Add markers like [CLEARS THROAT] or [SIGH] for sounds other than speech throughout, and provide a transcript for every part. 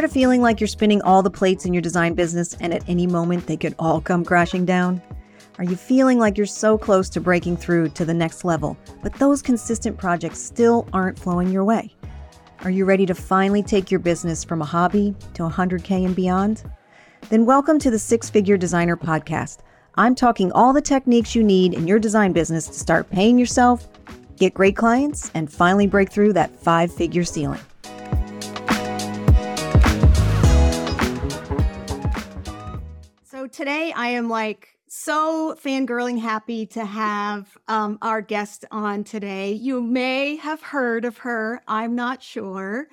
Tired of feeling like you're spinning all the plates in your design business and at any moment they could all come crashing down? Are you feeling like you're so close to breaking through to the next level, but those consistent projects still aren't flowing your way? Are you ready to finally take your business from a hobby to 100K and beyond? Then welcome to the Six Figure Designer Podcast. I'm talking all the techniques you need in your design business to start paying yourself, get great clients, and finally break through that five figure ceiling. Today I am like so fangirling happy to have um, our guest on today. You may have heard of her, I'm not sure,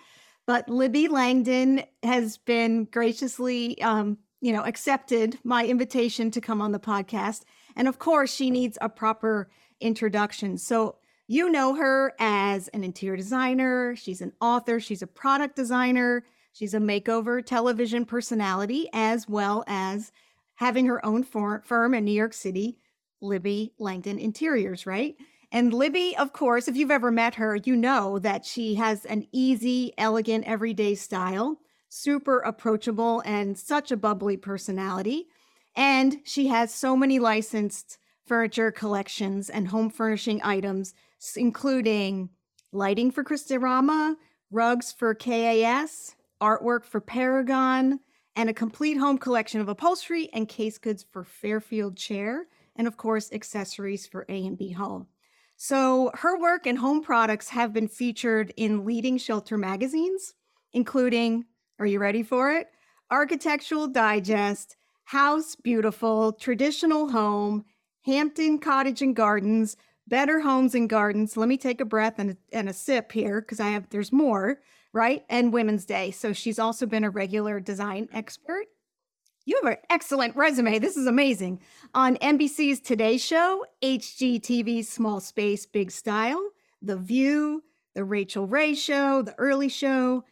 but Libby Langdon has been graciously, um, you know, accepted my invitation to come on the podcast. And of course, she needs a proper introduction. So you know her as an interior designer, she's an author, she's a product designer, she's a makeover television personality, as well as having her own firm in New York City, Libby Langdon Interiors, right? And Libby, of course, if you've ever met her, you know that she has an easy, elegant, everyday style, super approachable, and such a bubbly personality. And she has so many licensed furniture collections and home furnishing items, including lighting for Crystorama, rugs for KAS, artwork for Paragon, and a complete home collection of upholstery and case goods for Fairfield Chair, and of course, accessories for A&B Home. So, her work and home products have been featured in leading shelter magazines, including, are you ready for it? Architectural Digest, House Beautiful, Traditional Home, Hampton Cottage and Gardens, Better Homes and Gardens. Let me take a breath and a, and a sip here because I have, there's more right? And Women's Day. So she's also been a regular design expert. You have an excellent resume. This is amazing. On NBC's Today Show, HGTV's Small Space, Big Style, The View, The Rachael Ray Show, The Early Show,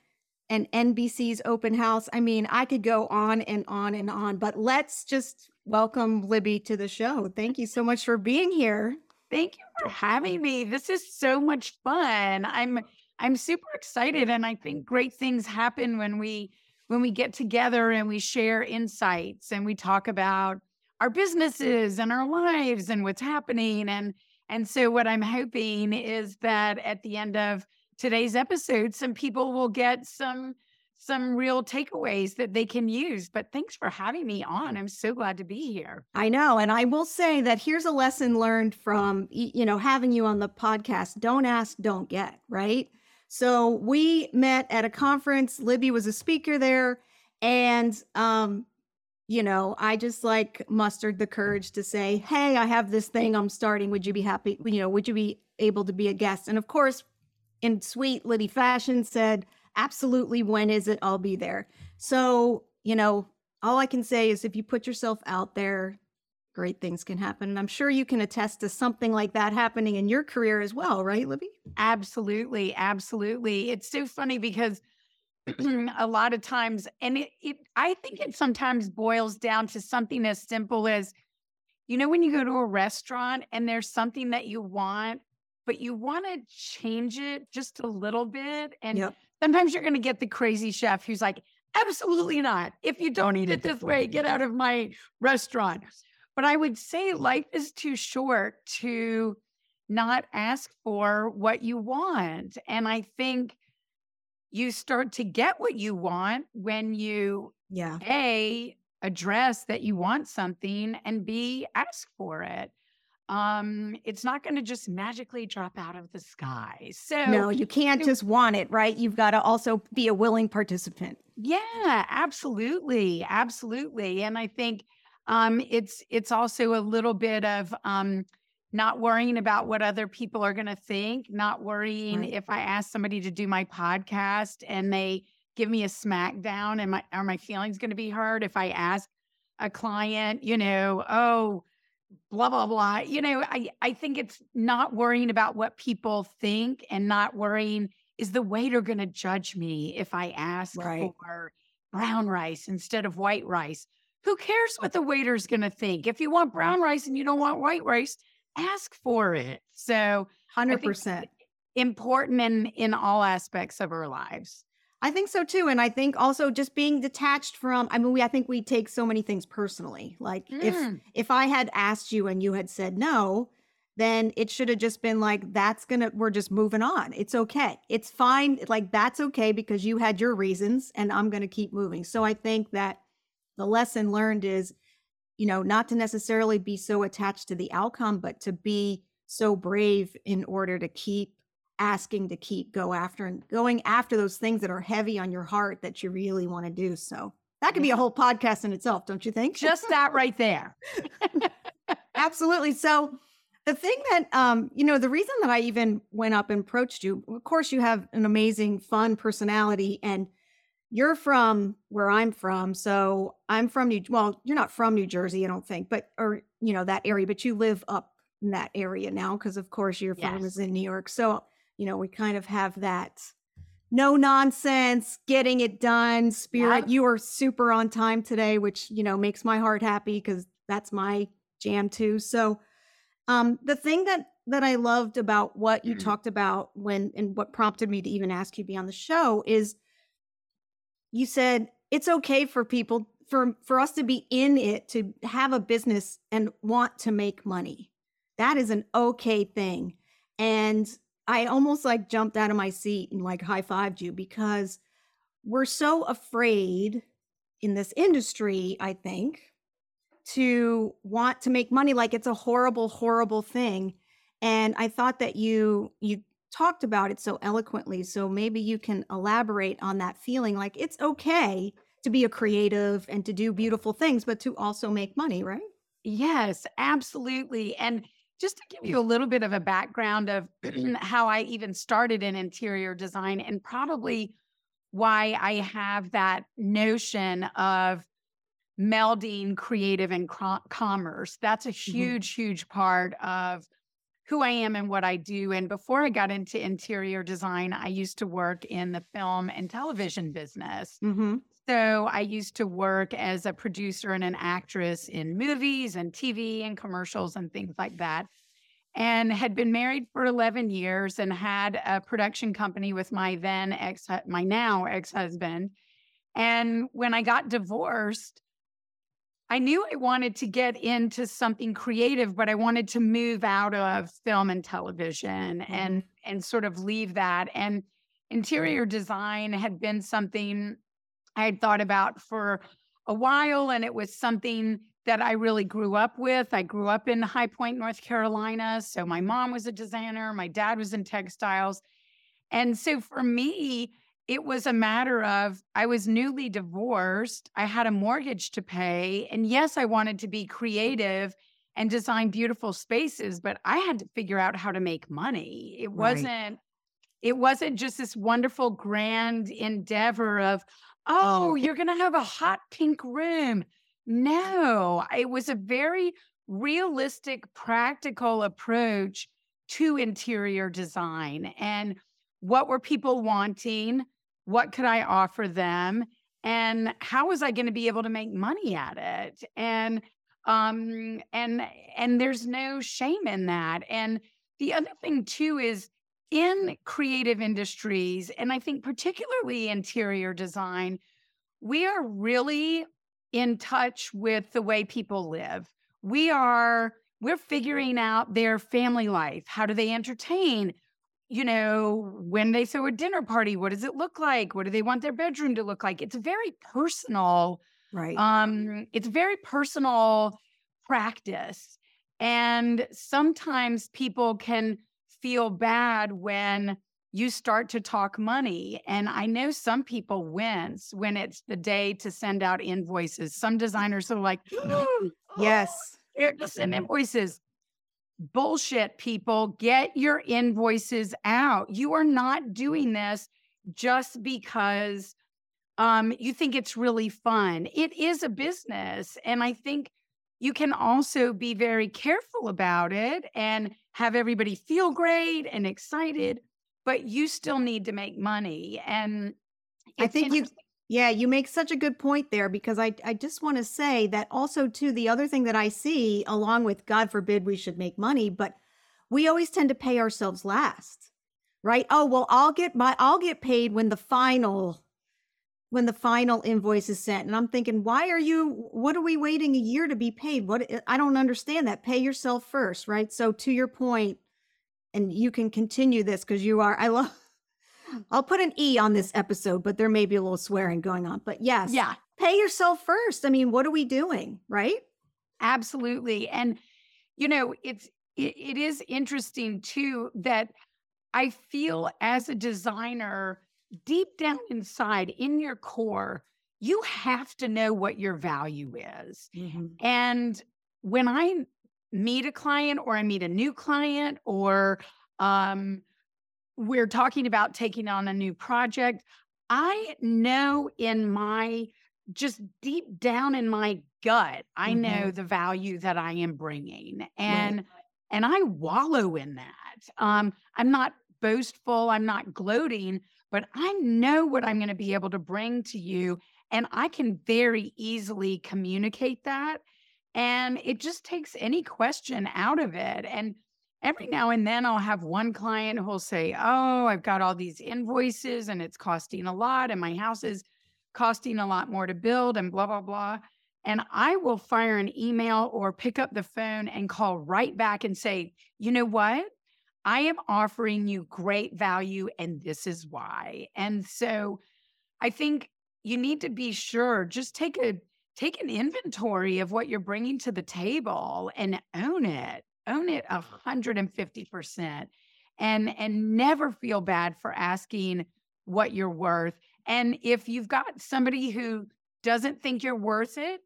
and NBC's Open House. I mean, I could go on and on and on, but let's just welcome Libby to the show. Thank you so much for being here. Thank you for having me. This is so much fun. I'm I'm super excited and I think great things happen when we when we get together and we share insights and we talk about our businesses and our lives and what's happening and and so what I'm hoping is that at the end of today's episode some people will get some some real takeaways that they can use. But thanks for having me on. I'm so glad to be here. I know. And I will say that here's a lesson learned from, you know, having you on the podcast. Don't ask, don't get, right? So we met at a conference. Libby was a speaker there. And, um, you know, I just like mustered the courage to say, Hey, I have this thing I'm starting. Would you be happy? You know, would you be able to be a guest? And of course, in sweet Libby fashion, said, Absolutely. When is it? I'll be there. So, you know, all I can say is if you put yourself out there, great things can happen. And I'm sure you can attest to something like that happening in your career as well, right, Libby? Absolutely. Absolutely. It's so funny because [CLEARS THROAT] a lot of times, and it, it, I think it sometimes boils down to something as simple as, you know, when you go to a restaurant and there's something that you want, but you want to change it just a little bit. And yep. sometimes you're going to get the crazy chef who's like, absolutely not. If you don't eat it this way, get out of my restaurant. But I would say life is too short to not ask for what you want. And I think you start to get what you want when you yeah. A address that you want something and b ask for it. Um it's not going to just magically drop out of the sky. So no you can't just want it right? You've got to also be a willing participant. Yeah absolutely absolutely and i think um, it's it's also a little bit of um, not worrying about what other people are going to think, not worrying right. if I ask somebody to do my podcast and they give me a smackdown and my are my feelings going to be hurt if I ask a client, you know, oh, blah blah blah. You know, I I think it's not worrying about what people think and not worrying is the waiter going to judge me if I ask right. for brown rice instead of white rice who cares what the waiter's going to think? If you want brown rice and you don't want white rice, ask for it. So, 100% important in in all aspects of our lives. I think so too. And I think also just being detached from I mean we I think we take so many things personally. Like if Mm. if I had asked you and you had said no, then it should have just been like that's going to we're just moving on. It's okay. It's fine. Like that's okay because you had your reasons and I'm going to keep moving. So I think that the lesson learned is you know, not to necessarily be so attached to the outcome, but to be so brave in order to keep asking to keep go after and going after those things that are heavy on your heart that you really want to do. So that could be a whole podcast in itself, don't you think? Just that right there. [LAUGHS] Absolutely. So the thing that um, you know, the reason that I even went up and approached you, of course, you have an amazing, fun personality, and you're from where I'm from. So I'm from New well, you're not from New Jersey, I don't think, but or you know, that area, but you live up in that area now because of course your farm is in New York. So, you know, we kind of have that no nonsense, getting it done spirit. Yep. You are super on time today, which, you know, makes my heart happy because that's my jam too. So, um, the thing that that I loved about what you talked about when and what prompted me to even ask you to be on the show is you said it's okay for people for for us to be in it to have a business and want to make money. That is an okay thing. And I almost like jumped out of my seat and like high-fived you because we're so afraid in this industry, I think, to want to make money like it's a horrible horrible thing and i thought that you you talked about it so eloquently so maybe you can elaborate on that feeling like it's okay to be a creative and to do beautiful things but to also make money right Yes, absolutely. And just to give you a [CLEARS THROAT] little bit of a background of [CLEARS THROAT] how I even started in interior design and probably why I have that notion of melding creative and co- commerce. That's a mm-hmm. huge, huge part of who I am and what I do. And before I got into interior design, I used to work in the film and television business. mm-hmm. So I used to work as a producer and an actress in movies and TV and commercials and things like that. And had been married for 11 years and had a production company with my then ex, my now ex husband. And when I got divorced, I knew I wanted to get into something creative, but I wanted to move out of film and television and mm-hmm. and sort of leave that. And interior design had been something I had thought about for a while, and it was something that I really grew up with. I grew up in High Point, North Carolina. So my mom was a designer, my dad was in textiles. And so for me, it was a matter of I was newly divorced, I had a mortgage to pay. And yes, I wanted to be creative and design beautiful spaces, but I had to figure out how to make money. It Right. wasn't it wasn't just this wonderful grand endeavor of oh, oh you're going to have a hot pink room no it was a very realistic practical approach to interior design and what were people wanting what could i offer them and how was i going to be able to make money at it and um and and there's no shame in that and the other thing too is in creative industries, and I think particularly interior design, we are really in touch with the way people live. We are, we're figuring out their family life. How do they entertain? You know, when they throw a dinner party, what does it look like? What do they want their bedroom to look like? It's very personal right um, it's very personal practice. And sometimes people can feel bad when you start to talk money. And I know some people wince when it's the day to send out invoices. Some designers are like, [GASPS] yes [GASPS] here to send invoices. Bullshit, people. Get your invoices out. You are not doing this just because um, you think it's really fun. It is a business. And I think you can also be very careful about it and have everybody feel great and excited, but you still need to make money. And I think you Yeah, you make such a good point there because I I just want to say that also too the other thing that I see along with God forbid we should make money, but we always tend to pay ourselves last. Right? Oh, well, I'll get my I'll get paid when the final when the final invoice is sent. And I'm thinking, why are you, what are we waiting a year to be paid? What, eh, I don't understand that. Pay yourself first, right? So to your point, and you can continue this because you are, I love, I'll put an E on this episode, but there may be a little swearing going on. But yes, Yeah, pay yourself first. I mean, what are we doing, right? absolutely. And, you know, it's, it, it is interesting too that I feel as a designer, deep down inside in your core, you have to know what your value is. And when I meet a client or I meet a new client or um, we're talking about taking on a new project, I know in my just deep down in my gut, I know the value that I am bringing. And and I wallow in that. Um, I'm not boastful, I'm not gloating, but I know what I'm going to be able to bring to you. And I can very easily communicate that. And it just takes any question out of it. And every now and then I'll have one client who'll say, Oh, I've got all these invoices and it's costing a lot, and my house is costing a lot more to build, and blah, blah, blah. And I will fire an email or pick up the phone and call right back and say, You know what? I am offering you great value, and this is why. And so I think you need to be sure, just take a take an inventory of what you're bringing to the table and own it. Own it a 150% and and never feel bad for asking what you're worth. And if you've got somebody who doesn't think you're worth it,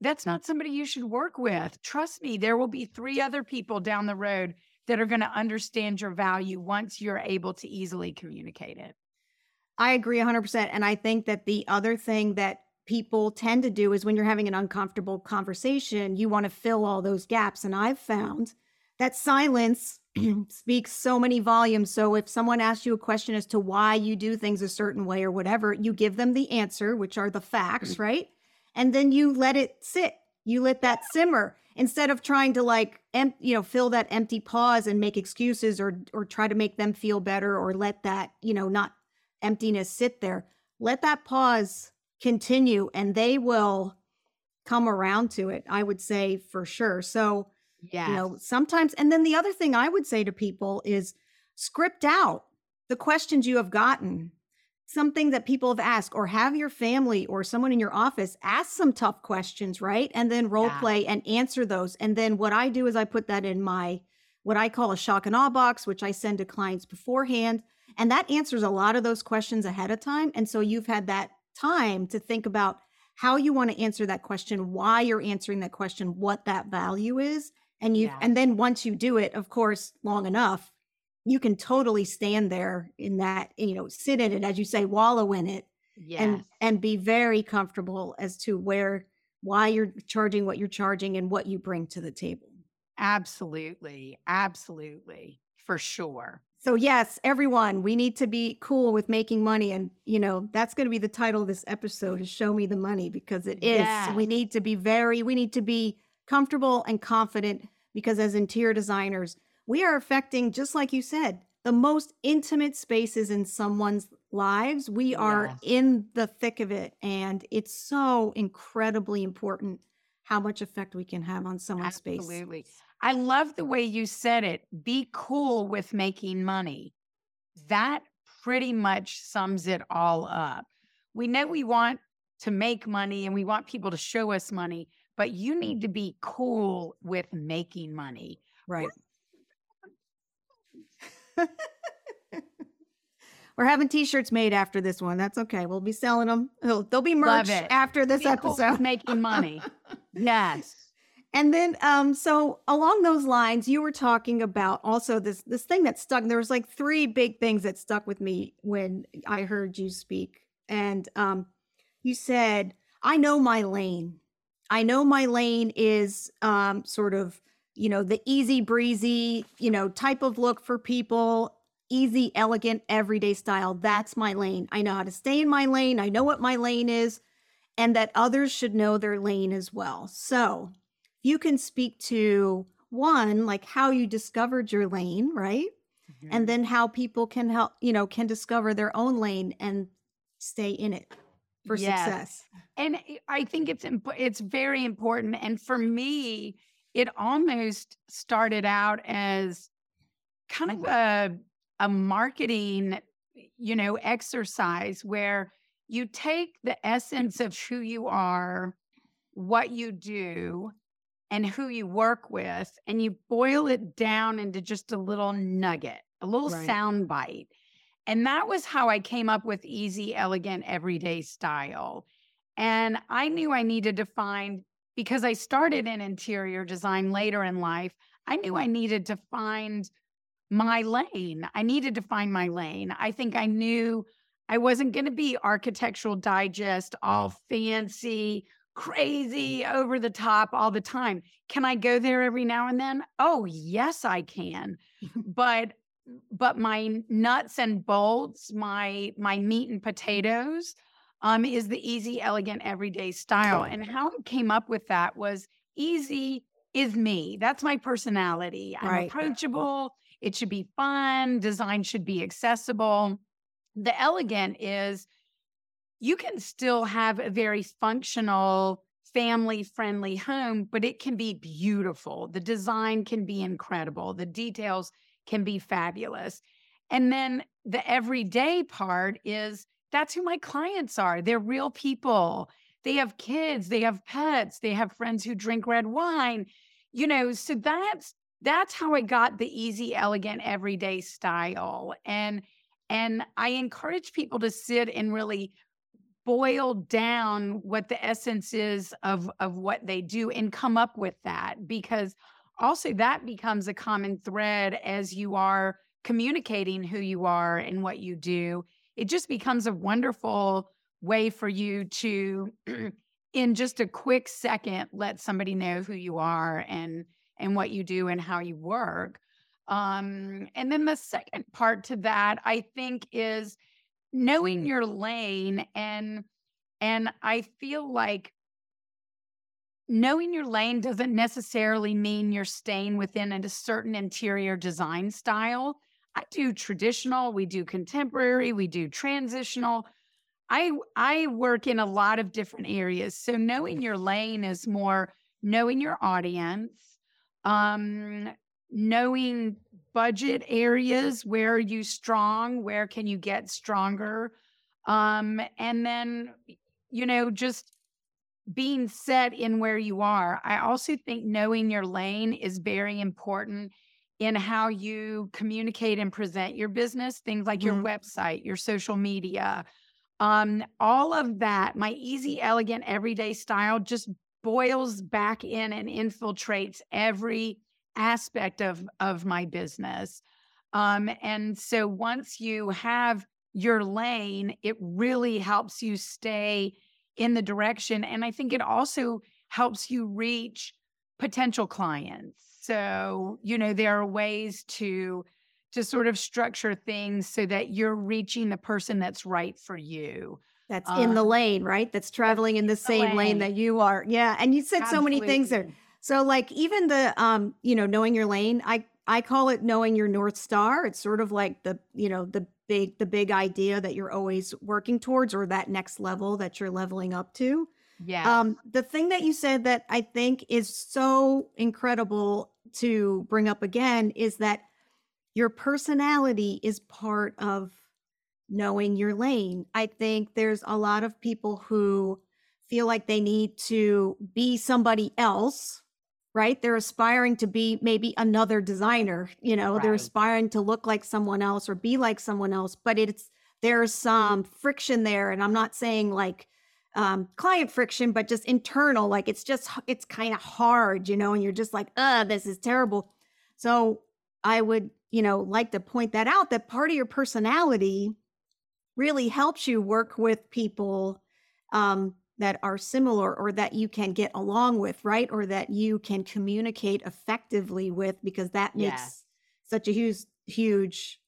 that's not somebody you should work with. Trust me, there will be three other people down the road that are going to understand your value once you're able to easily communicate it. I agree 100%. And I think that the other thing that people tend to do is when you're having an uncomfortable conversation, you want to fill all those gaps. And I've found that silence [CLEARS THROAT] speaks so many volumes. So if someone asks you a question as to why you do things a certain way or whatever, you give them the answer, which are the facts, mm. right? And then you let it sit. You let that simmer instead of trying to like em- you know fill that empty pause and make excuses or or try to make them feel better or let that you know not emptiness sit there let that pause continue and they will come around to it i would say for sure. So yeah, you know sometimes and then the other thing i would say to people is script out the questions you have gotten something that people have asked or have your family or someone in your office ask some tough questions right? And then role Yeah. play and answer those. And then what i do is i put that in my what i call a shock and awe box which i send to clients beforehand and that answers a lot of those questions ahead of time. And so you've had that time to think about how you want to answer that question why you're answering that question what that value is and you Yeah. and then once you do it of course long enough you can totally stand there in that you know sit in it as you say wallow in it Yes. and and be very comfortable as to where why you're charging what you're charging and what you bring to the table Absolutely. Absolutely. For sure. So yes everyone we need to be cool with making money and you know that's going to be the title of this episode is show me the money because it is we need to be very we need to be comfortable and confident because as interior designers we are affecting just like you said the most intimate spaces in someone's lives we are Yes. in the thick of it and it's so incredibly important how much effect we can have on someone's space Absolutely. I love the way you said it. Be cool with making money. That pretty much sums it all up. We know we want to make money and we want people to show us money, but you need to be cool with making money. right [LAUGHS] We're having t-shirts made after this one. That's okay. We'll be selling them. They'll, they'll be merch after this Be cool episode. making money. [LAUGHS] Yes. And then um so along those lines you were talking about also this this thing that stuck there was like three big things that stuck with me when I heard you speak and um you said I know my lane. I know my lane is um sort of you know the easy breezy, you know, type of look for people, easy, elegant, everyday style. That's my lane. I know how to stay in my lane. I know what my lane is and that others should know their lane as well. So, you can speak to one like how you discovered your lane right Mm-hmm. and then how people can help you know can discover their own lane and stay in it for Yes. success. And I think it's it's very important. And for me, it almost started out as kind of a a marketing, you know, exercise where you take the essence of who you are, what you do, and who you work with, and you boil it down into just a little nugget, a little Right. sound bite. And that was how I came up with easy, elegant, everyday style. And I knew I needed to find, because I started in interior design later in life, I knew I needed to find my lane. I needed to find my lane. I think I knew I wasn't going to be architectural digest, all fancy, crazy, over the top all the time. Can I go there every now and then? Oh, yes, I can. [LAUGHS] but but my nuts and bolts, my my meat and potatoes, um, is the easy, elegant, everyday style. And how I came up with that was easy is me. That's my personality. I'm Right. approachable. It should be fun. Design should be accessible. The elegant is you can still have a very functional, family friendly home, but it can be beautiful. The design can be incredible. The details can be fabulous. And then the everyday part is that's who my clients are. They're real people. They have kids, they have pets, they have friends who drink red wine. You know, so that's that's how I got the easy, elegant, everyday style. And and I encourage people to sit and really boil down what the essence is of of what they do and come up with that because also that becomes a common thread as you are communicating who you are and what you do. It just becomes a wonderful way for you to [CLEARS THROAT] in just a quick second let somebody know who you are and and what you do and how you work. Um and then the second part to that i think is knowing your lane and and i feel like knowing your lane doesn't necessarily mean you're staying within a certain interior design style. I do traditional we do contemporary we do transitional. I i work in a lot of different areas. So knowing your lane is more knowing your audience um knowing budget areas where are you strong where can you get stronger um and then you know just being set in where you are i also think knowing your lane is very important in how you communicate and present your business things like your Mhm. website your social media um all of that my easy elegant everyday style just boils back in and infiltrates every aspect of of my business um and so once you have your lane it really helps you stay in the direction and i think it also helps you reach potential clients so you know there are ways to to sort of structure things so that you're reaching the person that's right for you That's in the Um, lane, right? That's traveling in the same lane lane. that you are. Yeah. And you said so many things there. So like even the um, you know, knowing your lane, I I call it knowing your north star. It's sort of like the, you know, the big the big idea that you're always working towards or that next level that you're leveling up to. yeah Um the thing that you said that I think is so incredible to bring up again is that your personality is part of knowing your lane. I think there's a lot of people who feel like they need to be somebody else, right? They're aspiring to be maybe another designer, you know, they're aspiring to look like someone else or be like someone else, but it's there's some friction there and I'm not saying like um client friction but just internal like it's just it's kind of hard, you know, and you're just like, "Uh, this is terrible." So, I would, you know, like to point that out that part of your personality really helps you work with people um, that are similar or that you can get along with, right? Or that you can communicate effectively with because that makes Yes. such a huge, huge,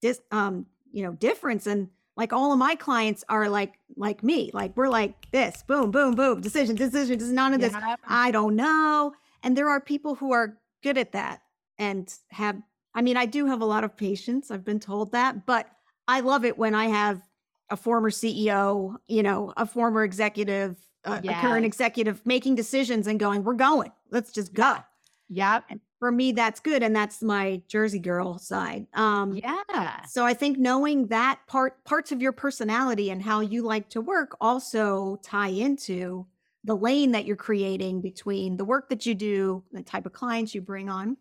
dis, um, you know, difference. And like all of my clients are like, like me, like we're like this, boom, boom, boom, decision, decision, decision, none of this. Yep. I don't know. And there are people who are good at that and have, I mean, I do have a lot of patience. I've been told that, but I love it when I have a former CEO, you know, a former executive, uh, a current executive making decisions and going, we're going, let's just go. Yep. For me, that's good. And that's my Jersey girl side. Um, Yeah. so I think knowing that part, parts of your personality and how you like to work also tie into the lane that you're creating between the work that you do, the type of clients you bring on.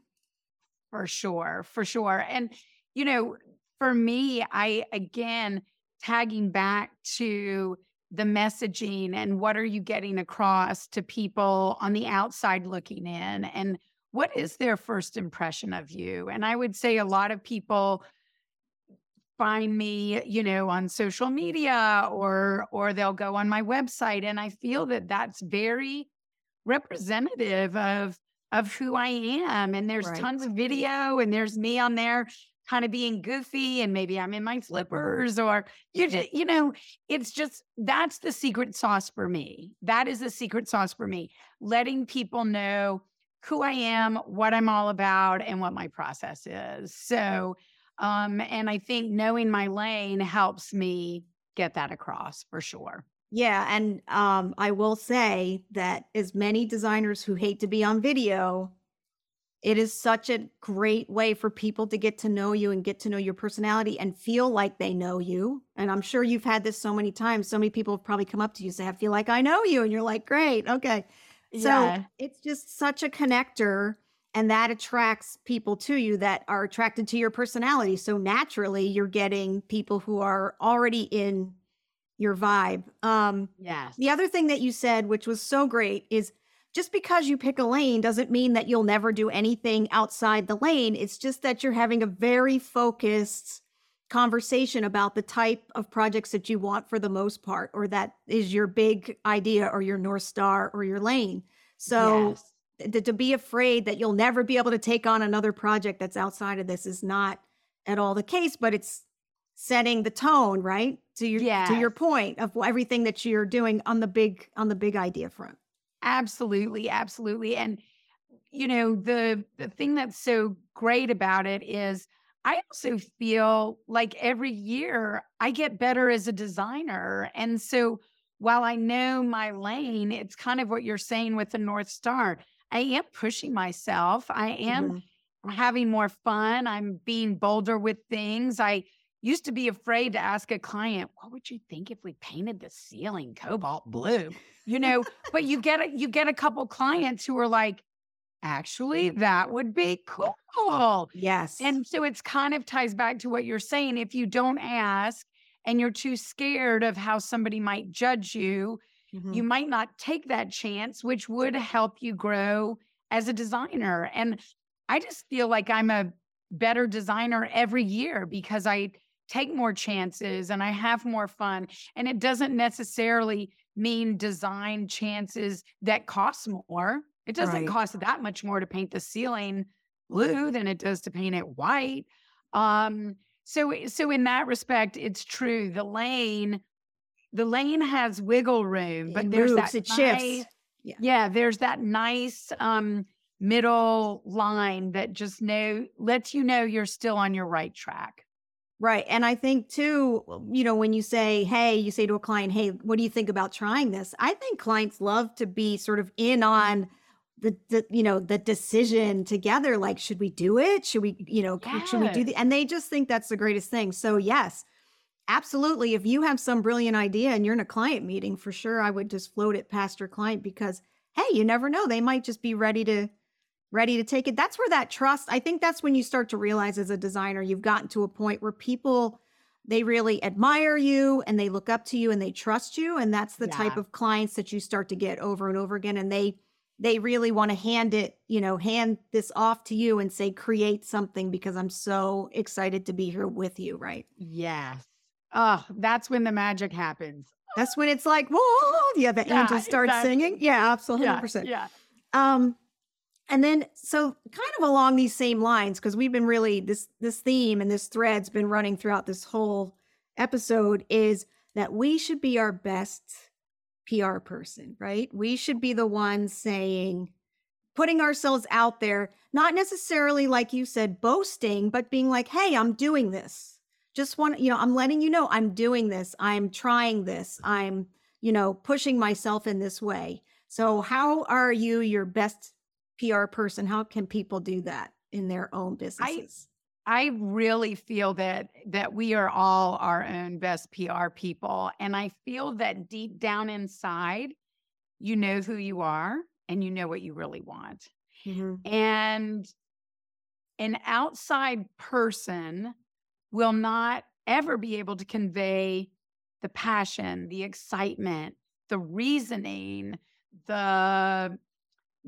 For sure, for sure. And, you know, for me, I, again, tagging back to the messaging and what are you getting across to people on the outside looking in and what is their first impression of you? And I would say a lot of people find me, you know, on social media or or they'll go on my website and I feel that that's very representative of of who I am and there's Right. tons of video and there's me on there kind of being goofy and maybe I'm in my slippers or you just, you know it's just that's the secret sauce for me. That is the secret sauce for me letting people know who I am what I'm all about and what my process is. So um and I think knowing my lane helps me get that across for sure. Yeah, and um, I will say that as many designers who hate to be on video, it is such a great way for people to get to know you and get to know your personality and feel like they know you. And I'm sure you've had this so many times. So many people have probably come up to you and say, I feel like I know you. And you're like, great, okay. So yeah it's just such a connector. And that attracts people to you that are attracted to your personality. So naturally, you're getting people who are already in your vibe. Um, yes the other thing that you said, which was so great, is just because you pick a lane doesn't mean that you'll never do anything outside the lane. It's just that you're having a very focused conversation about the type of projects that you want for the most part, or that is your big idea or your North Star or your lane. So yes th- to be afraid that you'll never be able to take on another project that's outside of this is not at all the case, but it's setting the tone, right? To your to your point of everything that you're doing on the big on the big idea front. Absolutely, absolutely. And you know, the the thing that's so great about it is I also feel like every year I get better as a designer. And so while I know my lane, it's kind of what you're saying with the North Star. I am pushing myself. I am Mhm. having more fun. I'm being bolder with things. I used to be afraid to ask a client, "What would you think if we painted the ceiling cobalt blue?" You know, but you get a, you get a couple clients who are like, "Actually, that would be cool." Yes. And so it's kind of ties back to what you're saying. If you don't ask and you're too scared of how somebody might judge you, Mhm. you might not take that chance, which would help you grow as a designer. And I just feel like I'm a better designer every year because I take more chances and I have more fun. And it doesn't necessarily mean design chances that cost more. It doesn't Right. cost that much more to paint the ceiling blue than it does to paint it white. Um, so so in that respect, it's true. The lane the lane has wiggle room, but It there's moves, that it nice, shifts. Yeah. yeah, there's that nice um middle line that just know lets you know you're still on your right track. Right. And I think too, you know, when you say, hey, you say to a client, hey, what do you think about trying this? I think clients love to be sort of in on the, the you know, the decision together. Like, should we do it? Should we, you know, c- should we do the, and they just think that's the greatest thing. So yes, absolutely. If you have some brilliant idea and you're in a client meeting, for sure, I would just float it past your client because, hey, you never know. They might just be ready to, ready to take it. That's where that trust, I think that's when you start to realize as a designer, you've gotten to a point where people, they really admire you and they look up to you and they trust you. And that's the type of clients that you start to get over and over again. And they, they really want to hand it, you know, hand this off to you and say, create something because I'm so excited to be here with you. Right. Yes. Oh, that's when the magic happens. That's when it's like, whoa, yeah, the Yeah, angels start exactly. singing. Yeah, absolutely. Yeah, 100%. yeah. Um, and then so kind of along these same lines, because we've been really this this theme and this thread's been running throughout this whole episode is that we should be our best PR person, right? We should be the ones saying, putting ourselves out there, not necessarily like you said, boasting, but being like, hey, I'm doing this. just want, you know, I'm letting you know I'm doing this. I'm trying this. I'm, you know, pushing myself in this way. So, how are you your best PR person? How can people do that in their own businesses? I I really feel that that we are all our own best PR people, and I feel that deep down inside, you know who you are and you know what you really want. Mhm. And an outside person will not ever be able to convey the passion, the excitement, the reasoning, the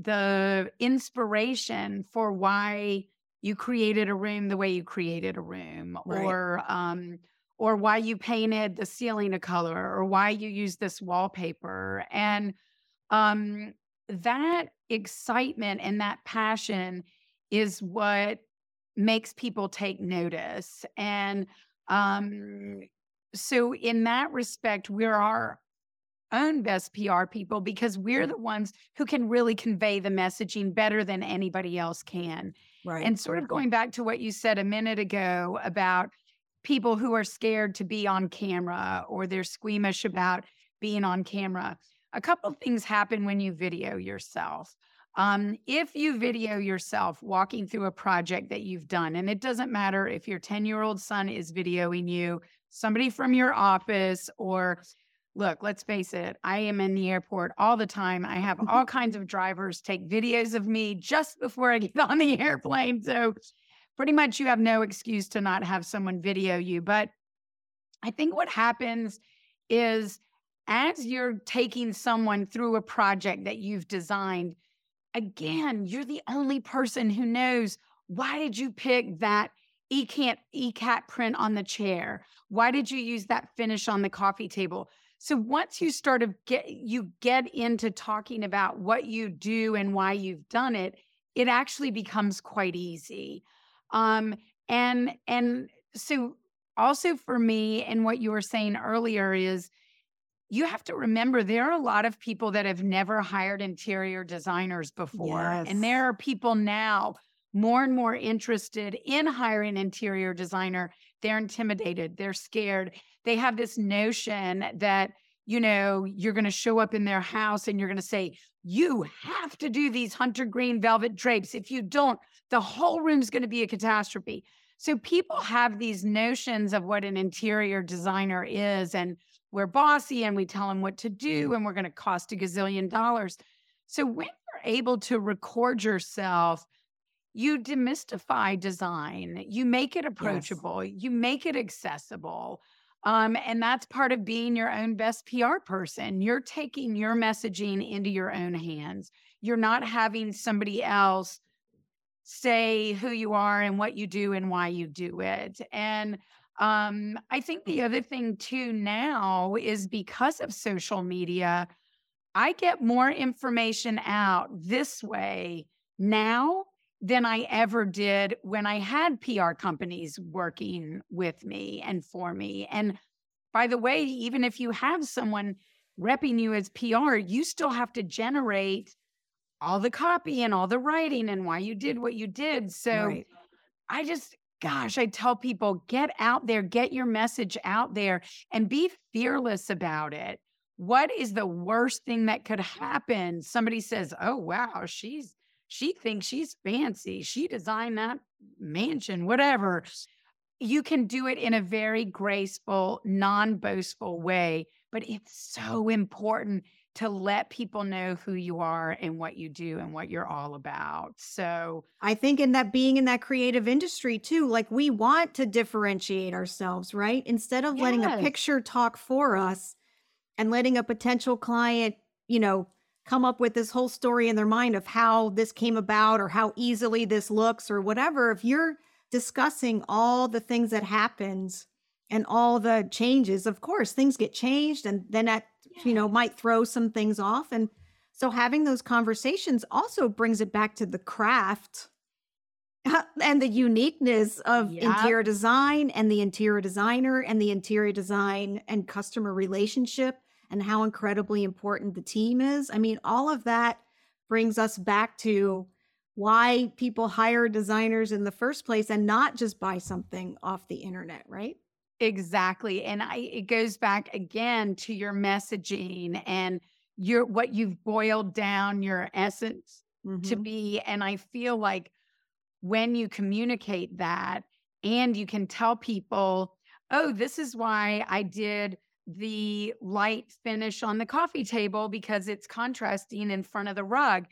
the inspiration for why you created a room the way you created a room Right. or um or why you painted the ceiling a color or why you used this wallpaper and um that excitement and that passion is what makes people take notice and um so in that respect we're our own best PR people because we're the ones who can really convey the messaging better than anybody else can. Right. And sort of going back to what you said a minute ago about people who are scared to be on camera or they're squeamish about being on camera, a couple of things happen when you video yourself. Um, if you video yourself walking through a project that you've done, and it doesn't matter if your 10 year old son is videoing you, somebody from your office, or Look, let's face it, I am in the airport all the time. I have all kinds of drivers take videos of me just before I get [LAUGHS] on the airplane. So, pretty much, you have no excuse to not have someone video you. But I think what happens is as you're taking someone through a project that you've designed, again, you're the only person who knows why did you pick that ikat ikat print on the chair? Why did you use that finish on the coffee table? So once you start of get you get into talking about what you do and why you've done it, it actually becomes quite easy. Um, and and so also for me, and what you were saying earlier is you have to remember there are a lot of people that have never hired interior designers before. And there are people now more and more interested in hiring interior designer. They're intimidated, they're scared. They have this notion that, you know, you're going to show up in their house and you're going to say, you have to do these hunter green velvet drapes. If you don't, the whole room's going to be a catastrophe. So people have these notions of what an interior designer is. And we're bossy and we tell them what to do and we're going to cost a gazillion dollars. So when you're able to record yourself, you demystify design, you make it Yes. approachable, you make it accessible. Um, and that's part of being your own best PR person. You're taking your messaging into your own hands. You're not having somebody else say who you are and what you do and why you do it. And um, I think the other thing too now is because of social media, I get more information out this way now than I ever did when I had PR companies working with me and for me. And by the way, even if you have someone repping you as PR, you still have to generate all the copy and all the writing and why you did what you did. So Right. I just, gosh, I tell people get out there, get your message out there, and be fearless about it. What is the worst thing that could happen? Somebody says, Oh, wow, she's, she thinks she's fancy. She designed that mansion, whatever. You can do it in a very graceful, non boastful way, but it's so important to let people know who you are and what you do and what you're all about. So, I think in that being in that creative industry too, like we want to differentiate ourselves, right? Instead of letting a picture talk for us and letting a potential client, you know, come up with this whole story in their mind of how this came about or how easily this looks or whatever. If you're discussing all the things that happens and all the changes, of course, things get changed and then that, you know, might throw some things off. And so having those conversations also brings it back to the craft [LAUGHS] and the uniqueness of yep. interior design and the interior designer and the interior design and customer relationship and how incredibly important the team is. I mean, all of that brings us back to why people hire designers in the first place and not just buy something off the internet, right? Exactly. And I it goes back again to your messaging and your what you've boiled down your essence to Mhm. be. And I feel like when you communicate that and you can tell people, oh, this is why I did the light finish on the coffee table because it's contrasting in front of the rug.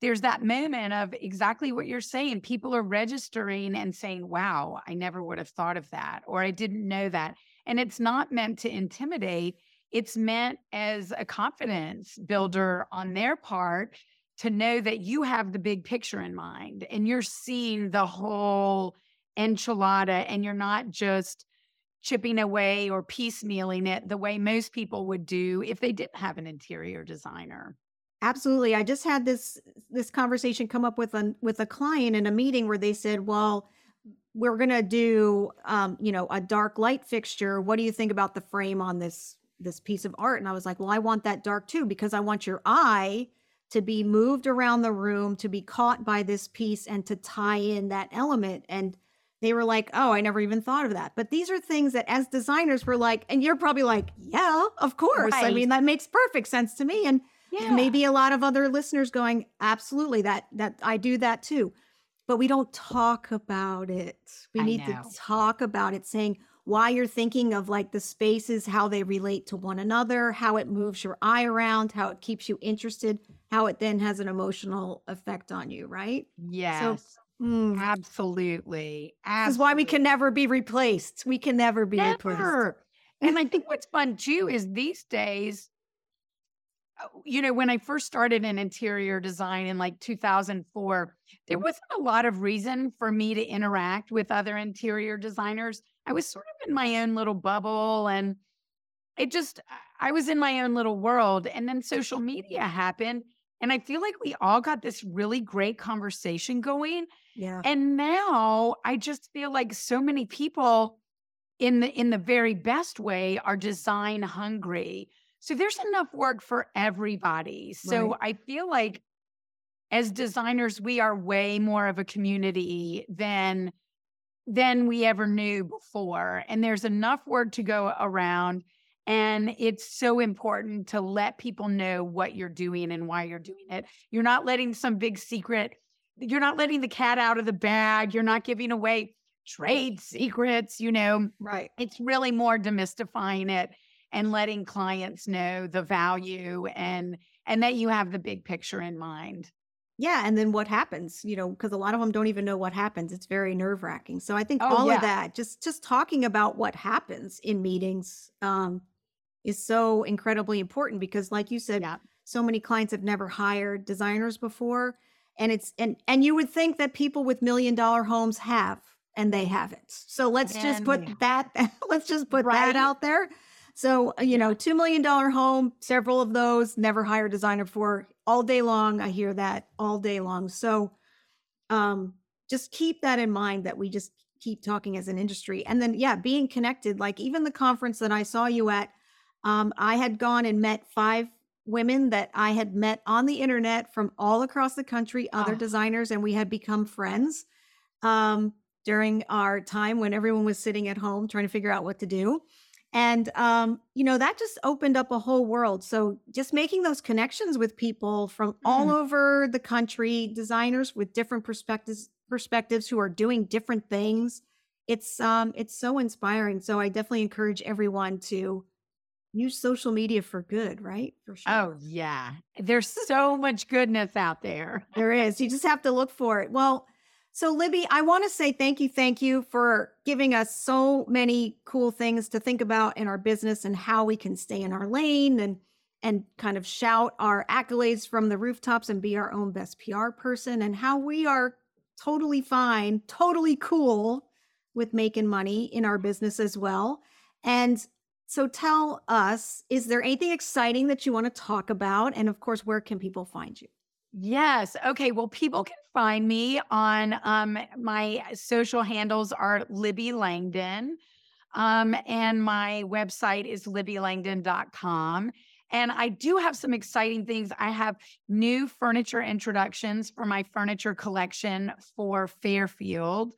There's that moment of exactly what you're saying. People are registering and saying, wow, I never would have thought of that, or I didn't know that. And it's not meant to intimidate, it's meant as a confidence builder on their part to know that you have the big picture in mind and you're seeing the whole enchilada and you're not just chipping away or piecemealing it the way most people would do if they didn't have an interior designer. Absolutely. I just had this this conversation come up with a with a client in a meeting where they said, "Well, we're going to do um, you know, a dark light fixture. What do you think about the frame on this this piece of art?" And I was like, "Well, I want that dark too because I want your eye to be moved around the room, to be caught by this piece and to tie in that element." And they were like, "Oh, I never even thought of that." But these are things that as designers we're like, and you're probably like, "Yeah, of course. I mean, that makes perfect sense to me." And Yeah. maybe a lot of other listeners going absolutely that that i do that too but we don't talk about it we I need know. to talk about it saying why you're thinking of like the spaces how they relate to one another how it moves your eye around how it keeps you interested how it then has an emotional effect on you right Yes. Mm, Absolutely. this is why we can never be replaced we can never be replaced And I think what's fun too is these days, uh, you know, when I first started in interior design in like 2004, there wasn't a lot of reason for me to interact with other interior designers. I was sort of in my own little bubble and it just, I was in my own little world. And then social media happened. And I feel like we all got this really great conversation going. yeah And now I just feel like so many people in the in the very best way are design hungry. So there's enough work for everybody. So Right. I feel like as designers we are way more of a community than than we ever knew before and there's enough work to go around and it's so important to let people know what you're doing and why you're doing it. You're not letting some big secret you're not letting the cat out of the bag. You're not giving away trade secrets, you know. right It's really more demystifying it and letting clients know the value and and that you have the big picture in mind. Yeah, and then what happens, you know, because a lot of them don't even know what happens. It's very nerve-wracking. So I think Oh all of that, just just talking about what happens in meetings, um, is so incredibly important because like you said, Yeah. so many clients have never hired designers before. And it's and and you would think that people with million dollar homes have, and they haven't. So let's just put that [LAUGHS] let's just put that out there. So, uh, you know, $2 million home, several of those never hire a designer for all day long. I hear that all day long. So, um, just keep that in mind that we just keep talking as an industry. And then, yeah, being connected, like even the conference that I saw you at, um, I had gone and met five women that I had met on the internet from all across the country, other Oh, designers, and we had become friends um, during our time when everyone was sitting at home trying to figure out what to do. And, um, you know, that just opened up a whole world. So just making those connections with people from all mm, over the country, designers with different perspectives, perspectives who are doing different things. It's um it's so inspiring. So I definitely encourage everyone to use social media for good, right? For oh, sure. oh yeah. There's so much goodness out there. There is. You just have to look for it. Well, so Libby, I want to say thank you, thank you for giving us so many cool things to think about in our business and how we can stay in our lane and and kind of shout our accolades from the rooftops and be our own best PR person and how we are totally fine, totally cool with making money in our business as well. And so tell us, is there anything exciting that you want to talk about? And of course, where can people find you? Yes. Okay. Well, people can find me on um my social handles are Libby Langdon. Um, and my website is libbylangdon.com. And I do have some exciting things. I have new furniture introductions for my furniture collection for Fairfield.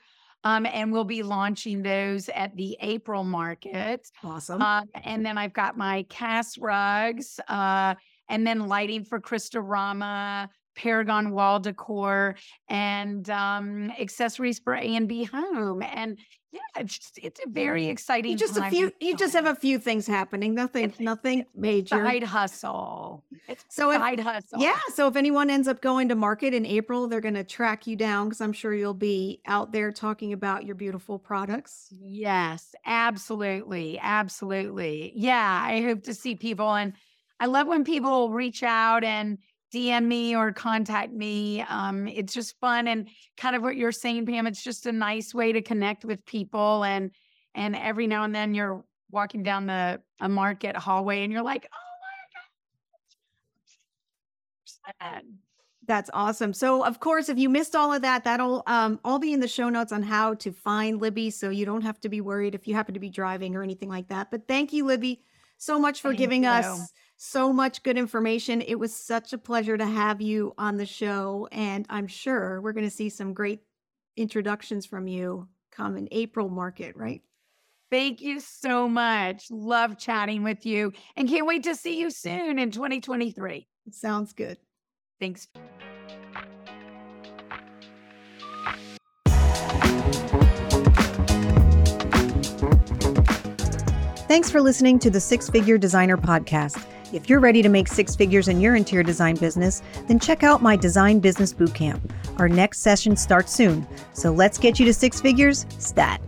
Um, and we'll be launching those at the April market. Awesome. Um, and then I've got my Kas rugs, uh, and then lighting for Crystorama, Paragon wall decor, and um, accessories for A and B home. And yeah, it's just, it's a very exciting. you just a few. You just have a few things happening. Nothing. It's- Nothing major. side hustle. It's So if side hustle. Yeah. So if anyone ends up going to market in April, they're going to track you down because I'm sure you'll be out there talking about your beautiful products. Yes, absolutely. Absolutely. Yeah, I hope to see people. And I love when people reach out and DM me or contact me. Um, it's just fun and kind of what you're saying, Pam. It's just a nice way to connect with people. And and every now and then you're walking down the a market hallway and you're like, oh my God. That's awesome. So of course, if you missed all of that, that'll um, all be in the show notes on how to find Libby. So you don't have to be worried if you happen to be driving or anything like that. But thank you, Libby, so much for Thank giving you. us so much good information. It was such a pleasure to have you on the show, and I'm sure we're going to see some great introductions from you come in April market, right? Thank you so much. Love chatting with you and can't wait to see you soon in 2023. Sounds good. Thanks. Thanks for listening to the Six Figure Designer Podcast. If you're ready to make six figures in your interior design business, then check out my Design Business Bootcamp. Our next session starts soon, so let's get you to six figures stat.